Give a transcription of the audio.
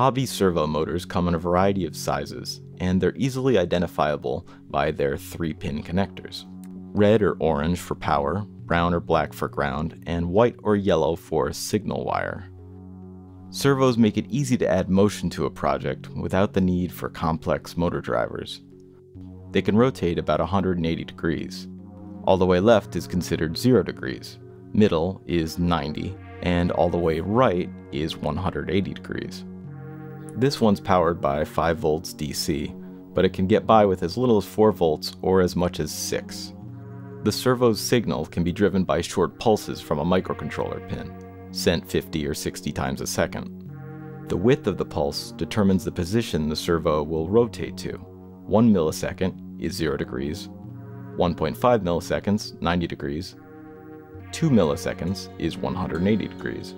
Hobby servo motors come in a variety of sizes, and they're easily identifiable by their three pin connectors red or orange for power, brown or black for ground, and white or yellow for signal wire. Servos make it easy to add motion to a project without the need for complex motor drivers. They can rotate about 180 degrees. All the way left is considered 0 degrees, middle is 90, and all the way right is 180 degrees. This one's powered by 5 volts DC, but it can get by with as little as 4 volts or as much as 6. The servo's signal can be driven by short pulses from a microcontroller pin, sent 50 or 60 times a second. The width of the pulse determines the position the servo will rotate to. 1 millisecond is 0 degrees, 1.5 milliseconds, 90 degrees, 2 milliseconds is 180 degrees.